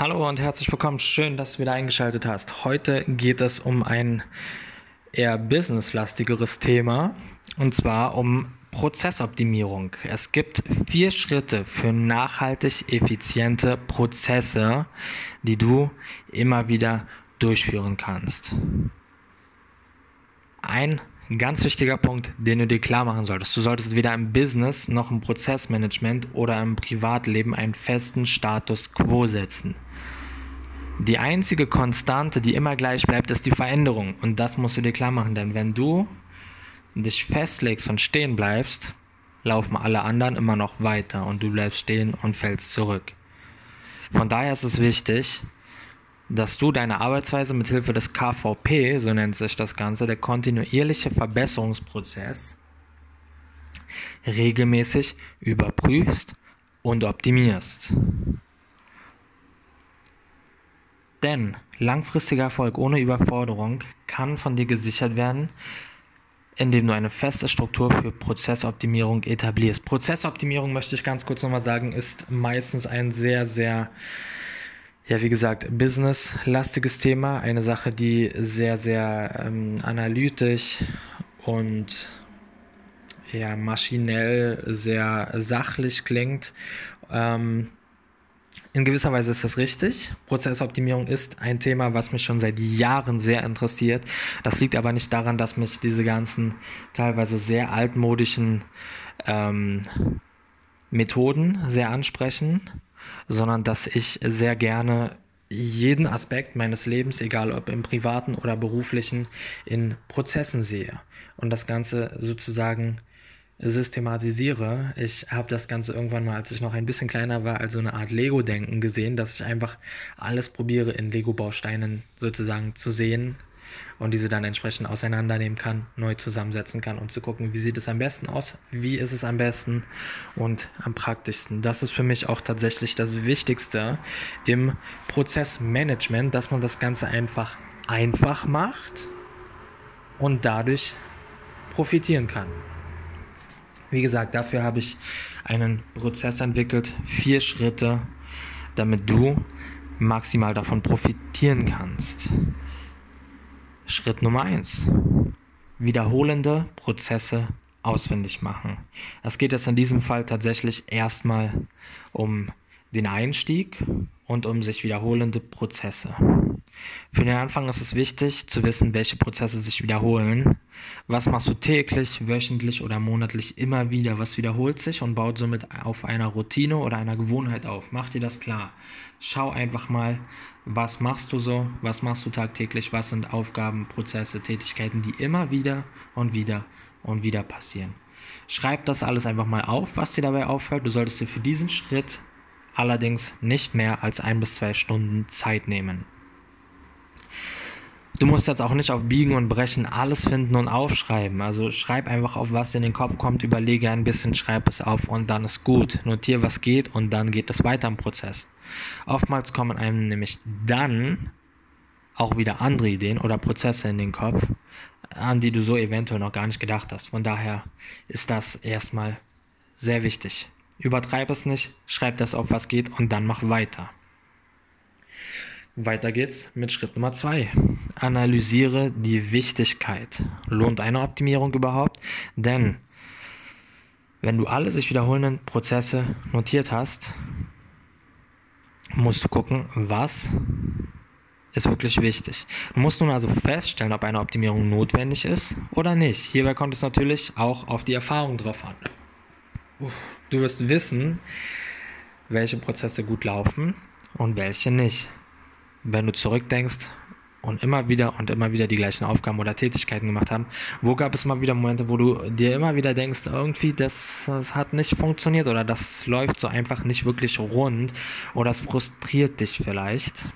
Hallo und herzlich willkommen. Schön, dass du wieder eingeschaltet hast. Heute geht es um ein eher businesslastigeres Thema und zwar um Prozessoptimierung. Es gibt vier Schritte für nachhaltig effiziente Prozesse, die du immer wieder durchführen kannst. Ein ganz wichtiger Punkt, den du dir klar machen solltest. Du solltest weder im Business noch im Prozessmanagement oder im Privatleben einen festen Status quo setzen. Die einzige Konstante, die immer gleich bleibt, ist die Veränderung. Und das musst du dir klar machen, denn wenn du dich festlegst und stehen bleibst, laufen alle anderen immer noch weiter und du bleibst stehen und fällst zurück. Von daher ist es wichtig, dass du deine Arbeitsweise mit Hilfe des KVP, so nennt sich das Ganze, der kontinuierliche Verbesserungsprozess, regelmäßig überprüfst und optimierst. Denn langfristiger Erfolg ohne Überforderung kann von dir gesichert werden, indem du eine feste Struktur für Prozessoptimierung etablierst. Prozessoptimierung möchte ich ganz kurz nochmal sagen, ist meistens ein sehr, sehr ja, wie gesagt, businesslastiges Thema, eine Sache, die sehr, sehr ähm, analytisch und ja, maschinell sehr sachlich klingt. Ähm, in gewisser Weise ist das richtig. Prozessoptimierung ist ein Thema, was mich schon seit Jahren sehr interessiert. Das liegt aber nicht daran, dass mich diese ganzen teilweise sehr altmodischen ähm, Methoden sehr ansprechen, sondern dass ich sehr gerne jeden Aspekt meines Lebens, egal ob im privaten oder beruflichen, in Prozessen sehe und das Ganze sozusagen systematisiere. Ich habe das Ganze irgendwann mal, als ich noch ein bisschen kleiner war, als so eine Art Lego-Denken gesehen, dass ich einfach alles probiere in Lego-Bausteinen sozusagen zu sehen, und diese dann entsprechend auseinandernehmen kann, neu zusammensetzen kann, um zu gucken, wie sieht es am besten aus, wie ist es am besten und am praktischsten. Das ist für mich auch tatsächlich das Wichtigste im Prozessmanagement, dass man das Ganze einfach einfach macht und dadurch profitieren kann. Wie gesagt, dafür habe ich einen Prozess entwickelt, vier Schritte, damit du maximal davon profitieren kannst. Schritt Nummer 1. Wiederholende Prozesse ausfindig machen. Es geht jetzt in diesem Fall tatsächlich erstmal um den Einstieg und um sich wiederholende Prozesse. Für den Anfang ist es wichtig zu wissen, welche Prozesse sich wiederholen. Was machst du täglich, wöchentlich oder monatlich immer wieder? Was wiederholt sich und baut somit auf einer Routine oder einer Gewohnheit auf? Mach dir das klar. Schau einfach mal, was machst du so, was machst du tagtäglich, was sind Aufgaben, Prozesse, Tätigkeiten, die immer wieder und wieder und wieder passieren. Schreib das alles einfach mal auf, was dir dabei auffällt. Du solltest dir für diesen Schritt allerdings nicht mehr als ein bis zwei Stunden Zeit nehmen. Du musst jetzt auch nicht auf Biegen und Brechen alles finden und aufschreiben. Also schreib einfach auf, was in den Kopf kommt, überlege ein bisschen, schreib es auf und dann ist gut. Notier, was geht und dann geht es weiter im Prozess. Oftmals kommen einem nämlich dann auch wieder andere Ideen oder Prozesse in den Kopf, an die du so eventuell noch gar nicht gedacht hast. Von daher ist das erstmal sehr wichtig. Übertreib es nicht, schreib das auf, was geht und dann mach weiter. Weiter geht's mit Schritt Nummer zwei. Analysiere die Wichtigkeit. Lohnt eine Optimierung überhaupt? Denn wenn du alle sich wiederholenden Prozesse notiert hast, musst du gucken, was ist wirklich wichtig. Du musst nun also feststellen, ob eine Optimierung notwendig ist oder nicht. Hierbei kommt es natürlich auch auf die Erfahrung drauf an. Du wirst wissen, welche Prozesse gut laufen und welche nicht wenn du zurückdenkst und immer wieder und immer wieder die gleichen Aufgaben oder Tätigkeiten gemacht haben, wo gab es mal wieder Momente, wo du dir immer wieder denkst, irgendwie das, das hat nicht funktioniert oder das läuft so einfach nicht wirklich rund oder das frustriert dich vielleicht,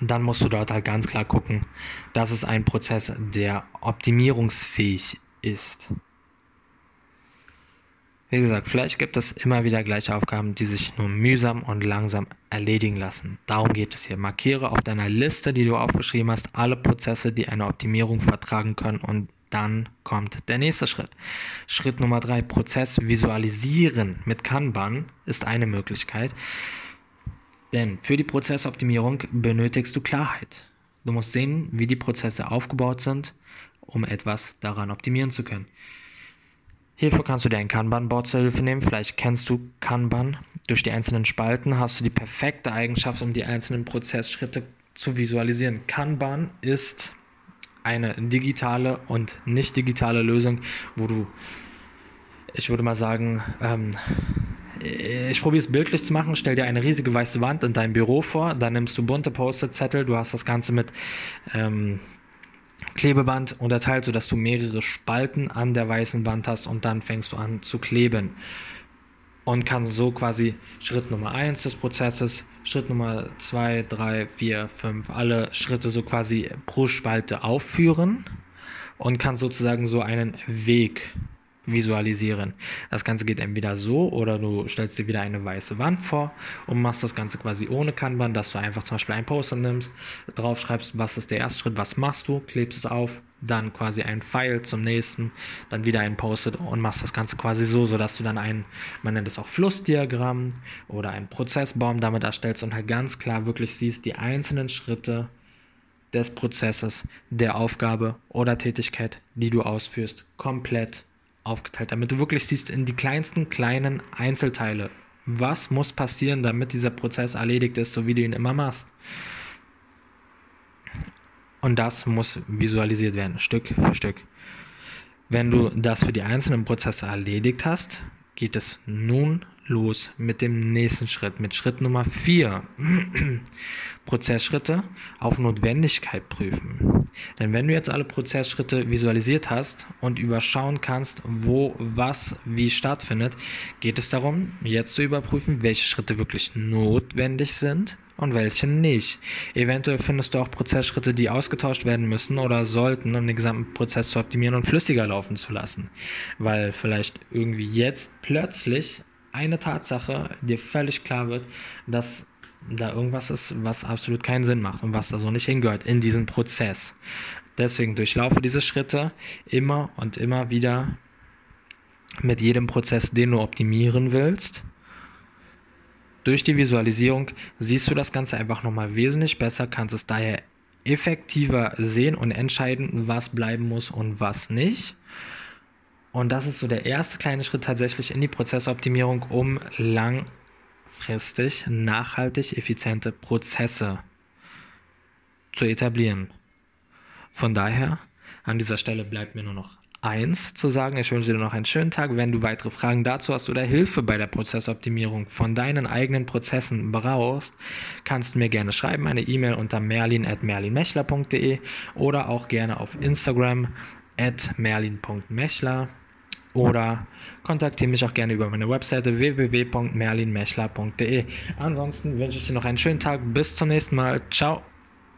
dann musst du dort halt ganz klar gucken, dass es ein Prozess, der optimierungsfähig ist. Wie gesagt, vielleicht gibt es immer wieder gleiche Aufgaben, die sich nur mühsam und langsam erledigen lassen. Darum geht es hier. Markiere auf deiner Liste, die du aufgeschrieben hast, alle Prozesse, die eine Optimierung vertragen können und dann kommt der nächste Schritt. Schritt Nummer drei, Prozess visualisieren mit Kanban ist eine Möglichkeit. Denn für die Prozessoptimierung benötigst du Klarheit. Du musst sehen, wie die Prozesse aufgebaut sind, um etwas daran optimieren zu können. Hierfür kannst du dir ein Kanban-Board zur Hilfe nehmen. Vielleicht kennst du Kanban. Durch die einzelnen Spalten hast du die perfekte Eigenschaft, um die einzelnen Prozessschritte zu visualisieren. Kanban ist eine digitale und nicht digitale Lösung, wo du, ich würde mal sagen, ähm, ich probiere es bildlich zu machen. Stell dir eine riesige weiße Wand in deinem Büro vor. Dann nimmst du bunte Post-it-Zettel. Du hast das Ganze mit ähm, Klebeband unterteilt, sodass du mehrere Spalten an der weißen Wand hast und dann fängst du an zu kleben. Und kannst so quasi Schritt Nummer 1 des Prozesses, Schritt Nummer 2, 3, 4, 5, alle Schritte so quasi pro Spalte aufführen und kann sozusagen so einen Weg visualisieren. Das Ganze geht entweder so oder du stellst dir wieder eine weiße Wand vor und machst das Ganze quasi ohne Kanban, dass du einfach zum Beispiel ein Poster nimmst, drauf schreibst, was ist der erste Schritt, was machst du, klebst es auf, dann quasi ein Pfeil zum nächsten, dann wieder ein Post und machst das Ganze quasi so, sodass du dann ein, man nennt es auch Flussdiagramm oder ein Prozessbaum damit erstellst und halt ganz klar wirklich siehst die einzelnen Schritte des Prozesses, der Aufgabe oder Tätigkeit, die du ausführst, komplett aufgeteilt, damit du wirklich siehst in die kleinsten kleinen Einzelteile, was muss passieren, damit dieser Prozess erledigt ist, so wie du ihn immer machst. Und das muss visualisiert werden, Stück für Stück. Wenn du das für die einzelnen Prozesse erledigt hast, geht es nun los mit dem nächsten Schritt, mit Schritt Nummer 4. Prozessschritte auf Notwendigkeit prüfen. Denn wenn du jetzt alle Prozessschritte visualisiert hast und überschauen kannst, wo was wie stattfindet, geht es darum, jetzt zu überprüfen, welche Schritte wirklich notwendig sind und welche nicht. Eventuell findest du auch Prozessschritte, die ausgetauscht werden müssen oder sollten, um den gesamten Prozess zu optimieren und flüssiger laufen zu lassen. Weil vielleicht irgendwie jetzt plötzlich eine Tatsache dir völlig klar wird, dass da irgendwas ist, was absolut keinen Sinn macht und was da so nicht hingehört in diesen Prozess. Deswegen durchlaufe diese Schritte immer und immer wieder mit jedem Prozess, den du optimieren willst. Durch die Visualisierung siehst du das Ganze einfach nochmal wesentlich besser, kannst es daher effektiver sehen und entscheiden, was bleiben muss und was nicht. Und das ist so der erste kleine Schritt tatsächlich in die Prozessoptimierung, um langfristig nachhaltig effiziente Prozesse zu etablieren. Von daher, an dieser Stelle bleibt mir nur noch eins zu sagen. Ich wünsche dir noch einen schönen Tag. Wenn du weitere Fragen dazu hast oder Hilfe bei der Prozessoptimierung von deinen eigenen Prozessen brauchst, kannst du mir gerne schreiben. Eine E-Mail unter merlin.merlinmechler.de oder auch gerne auf Instagram at merlin.mechler oder kontaktiere mich auch gerne über meine Webseite www.merlinmechler.de. Ansonsten wünsche ich dir noch einen schönen Tag. Bis zum nächsten Mal. Ciao.